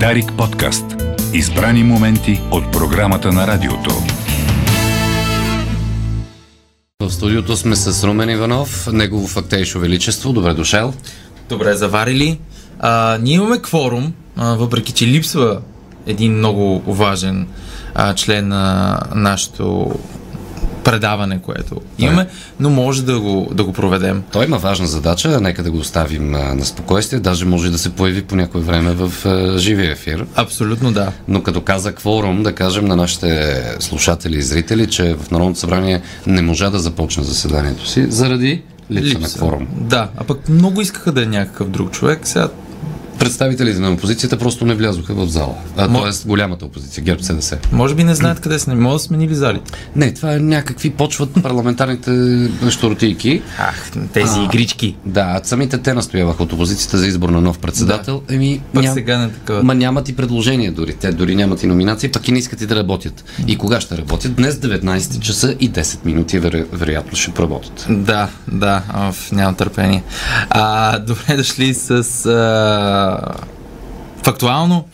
Дарик подкаст. Избрани моменти от програмата на радиото. В студиото сме с Румен Иванов, негово фактейшо величество. Добре дошъл. Добре заварили. А, ние имаме кворум, а, въпреки че липсва един много важен а, член на нашето предаване, което имаме, но може да го, да го проведем. Той има важна задача, нека да го оставим на спокойствие, даже може да се появи по някое време в а, живия ефир. Абсолютно да. Но като каза кворум, да кажем на нашите слушатели и зрители, че в Народното събрание не можа да започне заседанието си заради липса, на кворум. Да, а пък много искаха да е някакъв друг човек. Сега Представителите на опозицията просто не влязоха в зала. А, Мо- Тоест голямата опозиция, ГЕРБ СДС. може би не знаят къде сме. Може да сменили залите. Не, това е някакви почват парламентарните щуротийки. Ах, тези А. игрички. Да, самите те настояваха от опозицията за избор на нов председател. Еми, Пък ням... сега не такова. Ма нямат и предложения дори. Те дори нямат и номинации, пък и не искат и да работят. И кога ще работят? Днес 19 часа и 10 минути веро... вероятно ще проработят. Да, да, оф, нямам търпение. А, добре дошли с а, фактуално.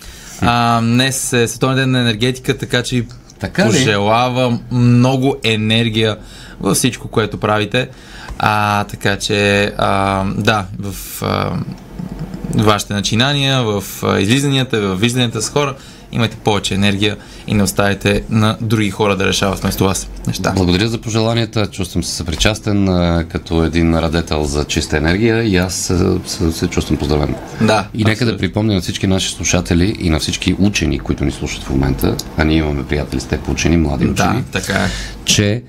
А, днес е Световен ден на енергетика, така че Така пожелавам много енергия във всичко, което правите. А, така че, а, да, в а, вашите начинания, в излизанията, в вижданията с хора, имайте повече енергия и не оставяйте на други хора да решават вместо вас неща. Благодаря за пожеланията. Чувствам се съпричастен като един радетел за чиста енергия и аз а, се, се чувствам поздравен. Да, И нека да припомня на всички наши слушатели и на всички учени, които ни слушат в момента, а ние имаме приятели с теб учени, млади учени, Да, така е. че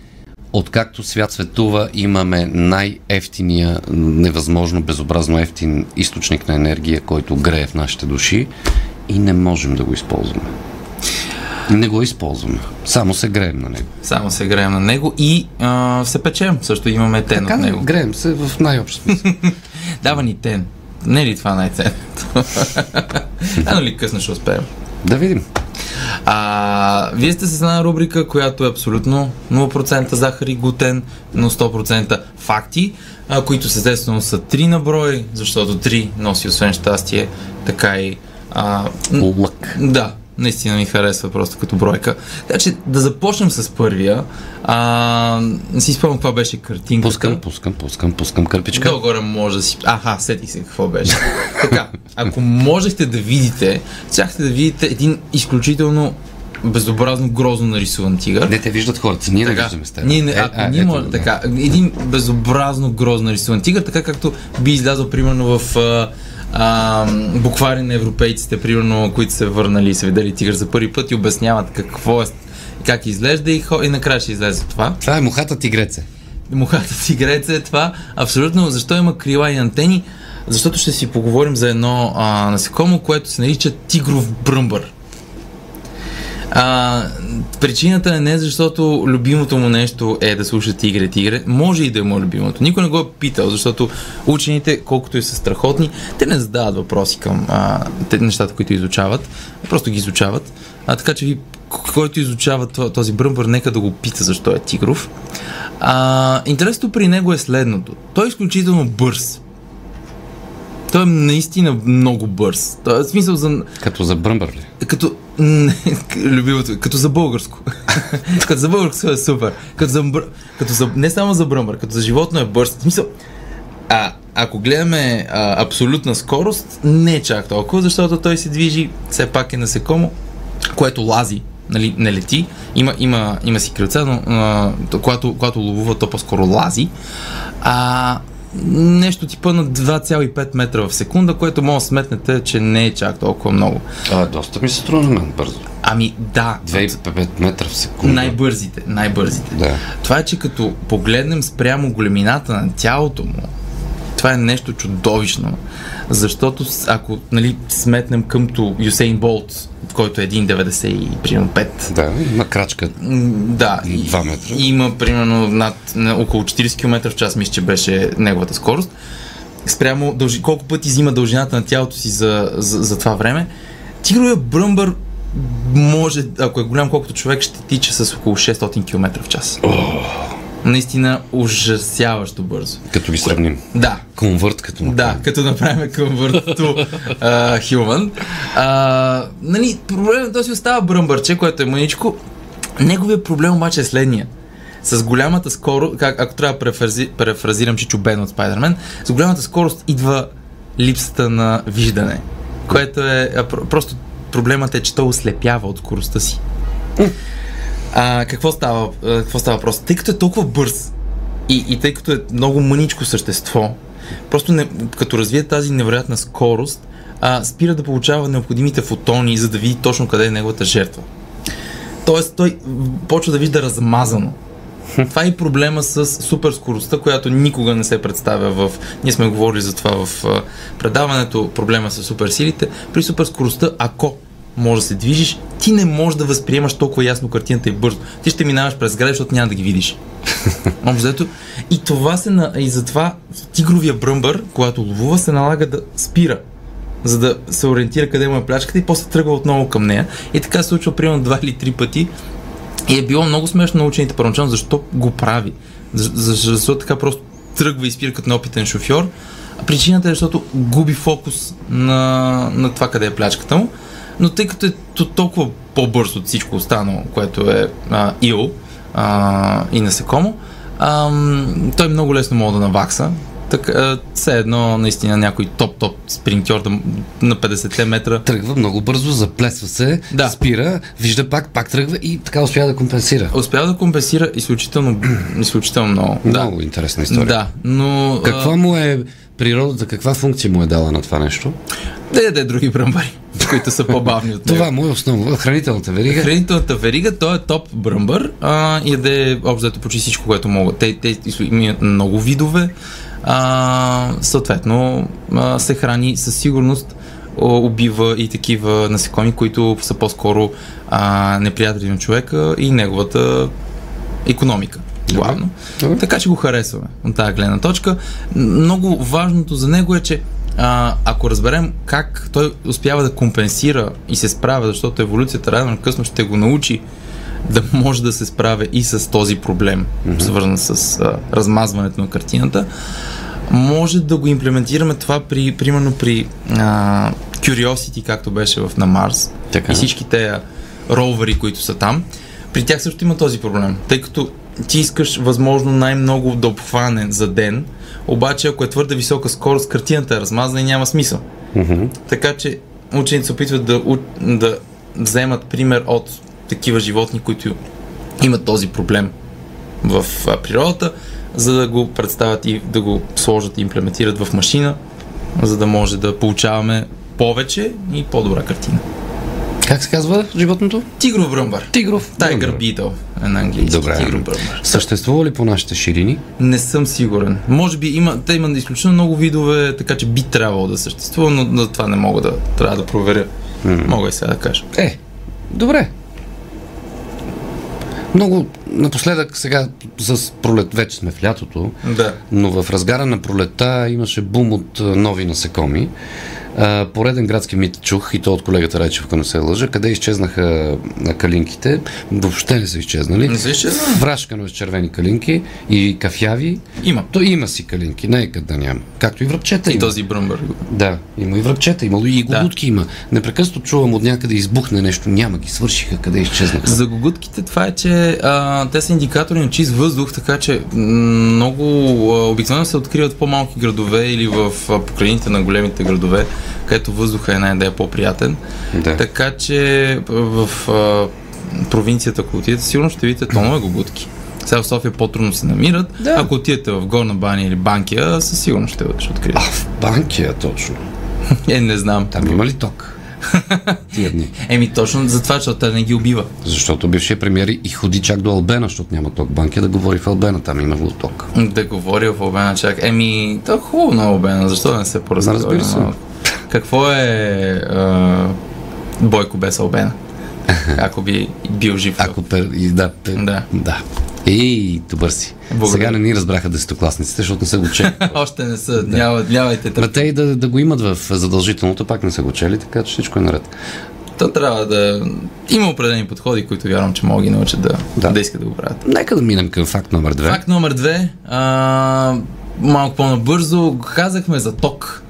откакто свят светува, имаме най-ефтиния, невъзможно безобразно ефтин източник на енергия, който грее в нашите души и не можем да го използваме. Не го използваме. Само се греем на него. Само се греем на него и а, се печем. Също имаме тен Така, от него. греем се в най-общ смисъл. Дава ни тен. Не е ли това най-ценното? Рано ли късно ще успеем. да видим. А, вие сте с една рубрика, която е абсолютно 0% захар и глутен, но 100% факти, а, които естествено са 3 на брой, защото 3 носи освен щастие, така и а, Лък. Да, наистина ми харесва просто като бройка. Така че да започнем с първия. А, не си спомням каква беше картинката. Пускам, пускам, пускам, пускам кърпичка. Долу-горе може да си... Аха, сетих се какво беше. така, ако можехте да видите, щяхте да видите един изключително безобразно грозно нарисуван тигър. Не, те виждат хората. Ние не Така, виждаме с теб. ние, не, Е, ако а, ние може, така, един безобразно грозно нарисуван тигър, така както би излязъл примерно в а, а, буквари на европейците, примерно, които се върнали и са видели тигър за първи път и обясняват какво е, как изглежда и, хо- и накрая ще излезе това. Това е мухата тигреце. Мухата тигреца е това. Абсолютно. Защо има крила и антени? Защото ще си поговорим за едно а, насекомо, което се нарича тигров бръмбър. А, причината е не защото любимото му нещо е да слуша тигре, тигре. Може и да е му любимото. Никой не го е питал, защото учените, колкото и са страхотни, те не задават въпроси към а, те, нещата, които изучават. Просто ги изучават. А, така че ви, който изучава то- този бръмбър, нека да го пита защо е тигров. А, интересното при него е следното. Той е изключително бърз. Той е наистина много бърз. Той е в смисъл за... Като за бръмбър ли? Като... Любимото, като за българско. като за българско е супер. Като за, като за... Не само за бръмбър, като за животно е бърз. Смисъл... А, ако гледаме а, абсолютна скорост, не е чак толкова, защото той се движи, все пак е насекомо, което лази, нали, не лети, има, има, има си крилца, но а, то, когато, когато ловува, то по-скоро лази. А, нещо типа на 2,5 метра в секунда, което може да сметнете, че не е чак толкова много. А, доста ми се струва на мен бързо. Ами да, 2,5 метра в секунда. най-бързите, най-бързите. Да. Това е, че като погледнем спрямо големината на тялото му, това е нещо чудовищно. Защото ако нали, сметнем къмто Юсейн Болт, който е 1,95, Да, на крачка. да, и, Два метра. и има примерно над на, около 40 км в час, мисля, че беше неговата скорост. Спрямо дължи, колко пъти взима дължината на тялото си за, за, за това време. Тигровия бръмбър може, ако е голям колкото човек, ще тича с около 600 км в час. Наистина ужасяващо бързо. Като ги сравним. Да, Конвърт като да, направим. като направим convert to uh, human. Uh, нали, проблемът то си остава бръмбърче, което е мъничко. Неговият проблем обаче е следния. С голямата скорост, как, ако трябва да префрази, префразирам Чичо Бен от Спайдермен, с голямата скорост идва липсата на виждане, което е просто проблемът е, че то ослепява от скоростта си. А, какво става? Какво става въпрос? Тъй като е толкова бърз и, и тъй като е много мъничко същество, просто не, като развие тази невероятна скорост, а, спира да получава необходимите фотони, за да види точно къде е неговата жертва. Тоест той почва да вижда размазано. Това е и проблема с суперскоростта, която никога не се представя в... Ние сме говорили за това в предаването, проблема с суперсилите. При суперскоростта, ако може да се движиш, ти не можеш да възприемаш толкова ясно картината и бързо. Ти ще минаваш през град, защото няма да ги видиш. Общо взето, И това се на... И затова тигровия бръмбър, когато ловува, се налага да спира за да се ориентира къде му е плячката и после тръгва отново към нея. И така се случва примерно два или три пъти. И е било много смешно на учените първоначално, защо го прави. За- за- Защото така просто тръгва и спира като неопитен шофьор. А причината е, защото губи фокус на, на това къде е плячката му. Но тъй като е то- толкова по-бърз от всичко останало, което е а, ил а, и насекомо, ам, той много лесно може да навакса. Така, все едно наистина някой топ-топ спринтьор да, на 50 метра Тръгва много бързо, заплесва се, Да. спира, вижда пак, пак тръгва и така успява да компенсира. успява да компенсира изключително, изключително много. Много интересна история. Да, но... Каква му е природата, каква функция му е дала на това нещо? Да яде други бръмбари, които са по-бавни от него. Това му е основа. Хранителната верига. Хранителната верига, той е топ бръмбър а, яде общо взето почти всичко, което могат. Те, те имат много видове. А, съответно, а, се храни със сигурност убива и такива насекоми, които са по-скоро а, неприятели на човека и неговата економика. Главно. Добре. Така че го харесваме от тази гледна точка. Много важното за него е, че а, ако разберем как той успява да компенсира и се справя, защото еволюцията рано или късно ще го научи да може да се справя и с този проблем, mm-hmm. свързан с а, размазването на картината, може да го имплементираме това при, примерно при а, Curiosity, както беше в на Марс Така. и всички тези ровери, които са там. При тях също има този проблем, тъй като ти искаш възможно най-много да обхване за ден, обаче ако е твърде висока скорост, картината е размазана и няма смисъл. Мгм. Така че учените се опитват да, да вземат пример от такива животни, които имат този проблем в природата, за да го представят и да го сложат и имплементират в машина, за да може да получаваме повече и по-добра картина. Как се казва животното? Тигров бръмбър. Тигров. Добре. Beetle е на английски. Добре. Тигров бръмбър. Съществува ли по нашите ширини? Не съм сигурен. Може би има, те имат изключително много видове, така че би трябвало да съществува, но, но това не мога да трябва да проверя. М. Мога и сега да кажа. Е, добре. Много напоследък сега с пролет, вече сме в лятото, Да. но в разгара на пролета имаше бум от нови насекоми. А, пореден градски мит чух, и то от колегата Райчев, ако не се лъжа, къде изчезнаха калинките. Въобще не са изчезнали. Не са изчезнали? Врашкано с червени калинки и кафяви. Има. То има си калинки, не е къде да няма. Както и връбчета И има. този бръмбър. Да, има и връбчета, има и гугутки има. Непрекъснато чувам от някъде избухне нещо, няма ги свършиха, къде изчезнаха. За гугутките това е, че а, те са индикатори на чист въздух, така че много а, обикновено се откриват по-малки градове или в а, покрайните на големите градове, където въздуха е най-да по-приятен. Да. Така че в а, провинцията, ако отидете, сигурно ще видите тонове гугутки. Сега в София по-трудно се намират. Да. Ако отидете в Горна баня или Банкия, със сигурност ще, ще откриете. А, в банкия точно. Е, не знам. Там има ли ток? Тия дни. Еми точно за това, защото те не ги убива. Защото бившия премиер и ходи чак до Албена, защото няма ток. Банкия да говори в Албена, там има го ток. Да говоря в Албена чак. Еми, то е хубаво на Албена, защо да не се поразговаря Разбира се. малко? Какво е а, Бойко без Албена? Ако би бил жив. Ако пер... И, да, пер... Да. да. Ей, добър си. Благодаря. Сега не ни разбраха десетокласниците, защото не са го чели. Още не са, няма, нямайте Ма тъп. те и да, да го имат в задължителното, пак не са го чели, така че всичко е наред. То трябва да... Има определени подходи, които вярвам, че могат да ги научат да, Да. да. да искат да го правят. Нека да минем към факт номер две. Факт номер две. А, малко по-набързо. Казахме за ток.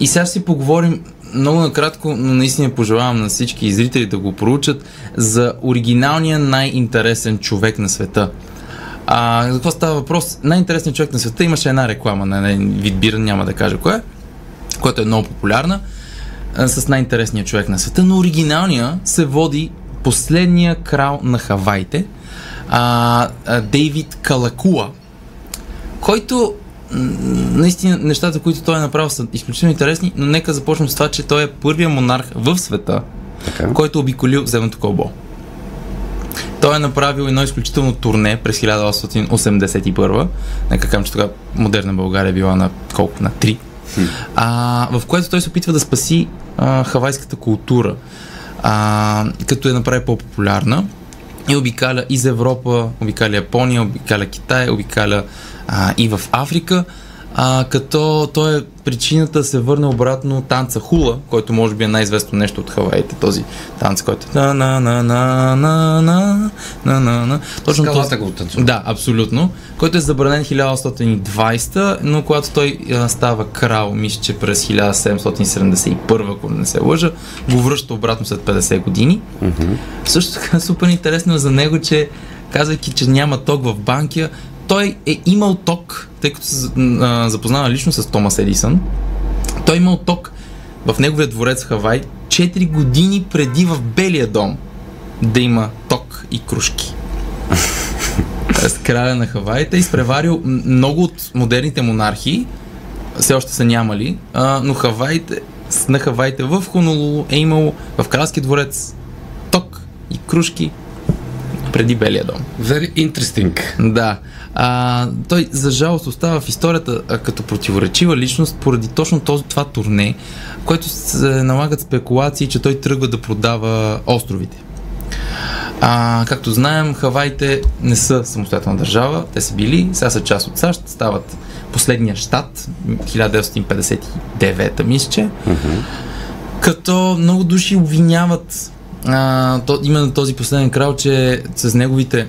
И сега ще си поговорим много накратко, но наистина пожелавам на всички зрители да го проучат за оригиналния най-интересен човек на света. А, за какво става въпрос? Най-интересният човек на света имаше една реклама на един вид бира, няма да кажа кое, която е много популярна, с най-интересния човек на света, но оригиналния се води последния крал на Хавайте, а, а, Дейвид Калакула, който наистина нещата, които той е направил са изключително интересни, но нека започнем с това, че той е първият монарх в света, Така. който е обиколил земното кълбо. Той е направил едно изключително турне през 1881. Нека кажем, че тогава модерна България е била на колко? На 3. А, в което той се опитва да спаси а, хавайската култура, а, като я направи по-популярна. И обикаля из Европа, обикаля Япония, обикаля Китай, обикаля а, и в Африка. А, като той е причината да се върне обратно танца хула, който може би е най-известно нещо от Хаваите, този танц, който е на на на на на на на на на Точно Скалата го танцува. Да, абсолютно. Който е забранен 1820, но когато той а, става крал, мисля, че през 1771, ако не се лъжа, го връща обратно след 50 години. Също така супер интересно е за него, че казвайки, че няма ток в банкия, той е имал ток, тъй като се запознава лично с Томас Едисън. Той е имал ток в неговия дворец Хавай 4 години преди в Белия дом да има ток и кружки. Тоест краля на Хаваите е изпреварил много от модерните монархии, все още са нямали, а, но Хаваите, на Хаваите в Хонолулу е имало в кралски дворец ток и кружки преди Белия дом. Very interesting. Да. А, той за жалост остава в историята а, като противоречива личност поради точно този, това турне, което се налагат спекулации, че той тръгва да продава островите. А, както знаем, Хаваите не са самостоятелна държава, те са били, сега са част от САЩ, стават последния щат, 1959 мисля, че, като много души обвиняват а, то, именно този последен крал, че с неговите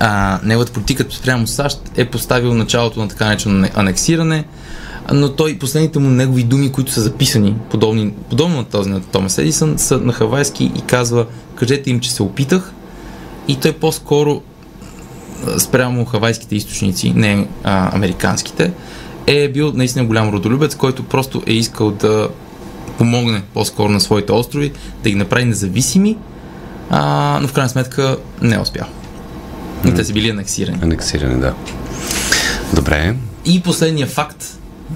а, неговата политика спрямо САЩ е поставил началото на така наречено анексиране, но той, последните му негови думи, които са записани, подобни, подобно на този на Томас Едисън, са на хавайски и казва, кажете им, че се опитах и той по-скоро спрямо хавайските източници, не а, американските, е бил наистина голям родолюбец, който просто е искал да помогне по-скоро на своите острови, да ги направи независими, а, но в крайна сметка не е успял. И те са били анексирани. Анексиране, да. Добре. И последния факт,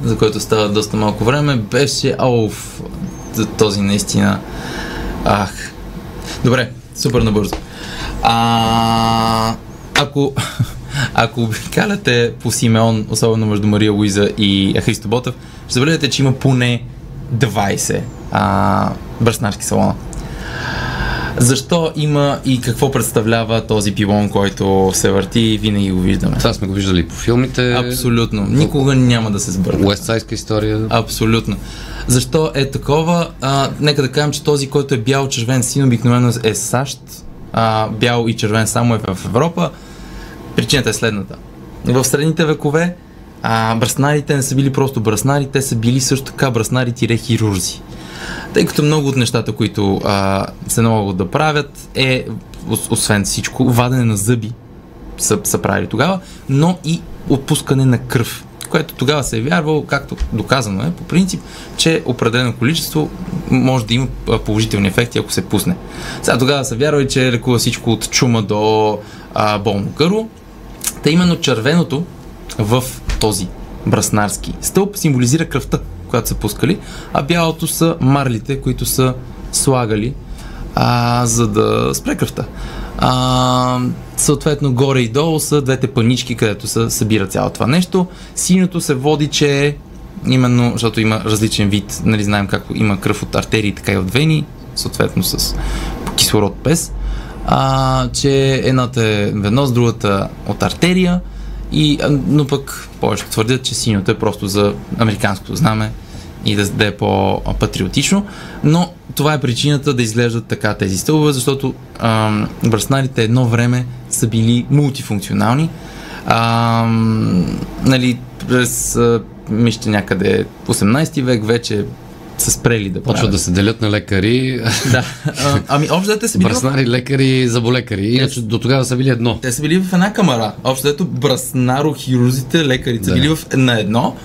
за който става доста малко време, беше ауф, този наистина. Ах. Добре, супер набързо. А, ако, ако обикаляте по Симеон, особено между Мария Луиза и Христо Ботев, ще забележите, че има поне 20 а, бръснарски салона. Защо има и какво представлява този пилон, който се върти и винаги го виждаме? Това сме го виждали по филмите. Абсолютно. Никога няма да се сбърка. Уестсайдска история. Абсолютно. Защо е такова? А, нека да кажем, че този, който е бял, червен, син, обикновено е САЩ. А, бял и червен само е в Европа. Причината е следната. В средните векове а, бръснарите не са били просто бръснари, те са били също така бръснари-хирурзи. Тъй като много от нещата, които а, се налагат да правят е, ос- освен всичко, вадене на зъби са, са правили тогава, но и отпускане на кръв, което тогава се е вярвало, както доказано е по принцип, че определено количество може да има положителни ефекти, ако се пусне. Сега тогава са вярвали, че лекува всичко от чума до а, болно гърло. Та именно червеното в този браснарски стълб символизира кръвта, която са пускали, а бялото са марлите, които са слагали а, за да спре кръвта. А, съответно, горе и долу са двете панички, където се събира цялото това нещо. Синьото се води, че именно, защото има различен вид, нали знаем как има кръв от артерии, така и от вени, съответно с кислород без, а, че едната е вено с другата от артерия, и, но пък повече твърдят, че синьото е просто за американското знаме и да, да е по-патриотично. Но това е причината да изглеждат така тези стълбове, защото ам, бръснарите едно време са били мултифункционални. Ам, нали, през мисля някъде 18 век вече са спрели да Почват правят. да се делят на лекари, Да. А, ами общо дето са били в бръснари, лекари, заболекари. Иначе до тогава са били едно. Те са били в една камара. Общо ето браснарохирурзите, лекарите са Да. били в, на едно,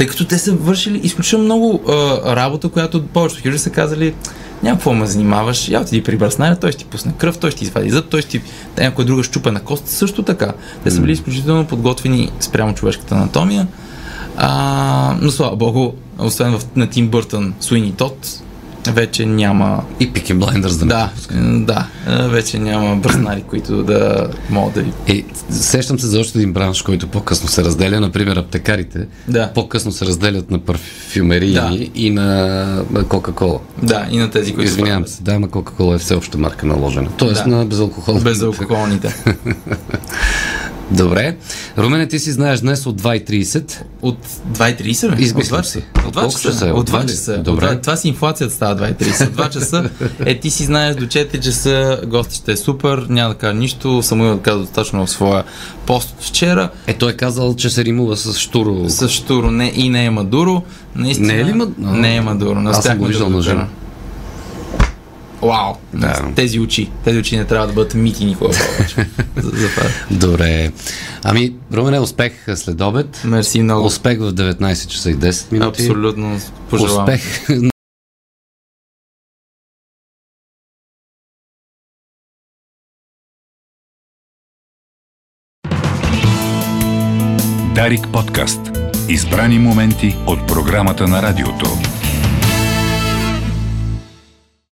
тъй като те са вършили изключително много а, работа, която повечето хирурзи са казали няма какво ме занимаваш, я отиди при браснаря, той ще ти пусне кръв, той ще ти извади зъб, той ще ти някоя друга щупена кост, също така. Те са били изключително подготвени спрямо човешката анатомия. А, но слава богу, освен в, на Тим Бъртън, Суини Тот, вече няма И Пики Блайндърс да да, да, вече няма бръснари, които да могат да ви Е, сещам се за още един бранш, който по-късно се разделя, например аптекарите. Да. По-късно се разделят на парфюмерии Да. и на Кока-Кола. Да, и на тези, които Извинявам се, да, ама Кока-Кола е все още марка наложена. Тоест Да. на безалкохол. безалкохолните. Добре. Румене, ти си знаеш днес от 2.30. От 2.30 ли? Измислям 2 си. От 2 Колко часа. часа е? От От 2 два ли? часа. Добре. От два- Това си инфлацията става 2.30. От 2 часа. Е, ти си знаеш до 4 часа, гости ще е супер, няма да кажа нищо. Самуил каза достатъчно в своя пост от вчера. Е, той е казал, че се римува с штуро. С Штуро не, и не е Мадуро. Наистина, Не е ли Ма- Не е Мадуро. Аз съм го виждал да на живо. Вау! Да. Тези очи. Тези очи не трябва да бъдат мити никога повече. за, за това. Добре. Ами, Румене, успех след обед. Мерси много. Успех в 19 часа и 10 минути. Абсолютно пожелавам. Успех Дарик подкаст. Избрани моменти от програмата на радиото.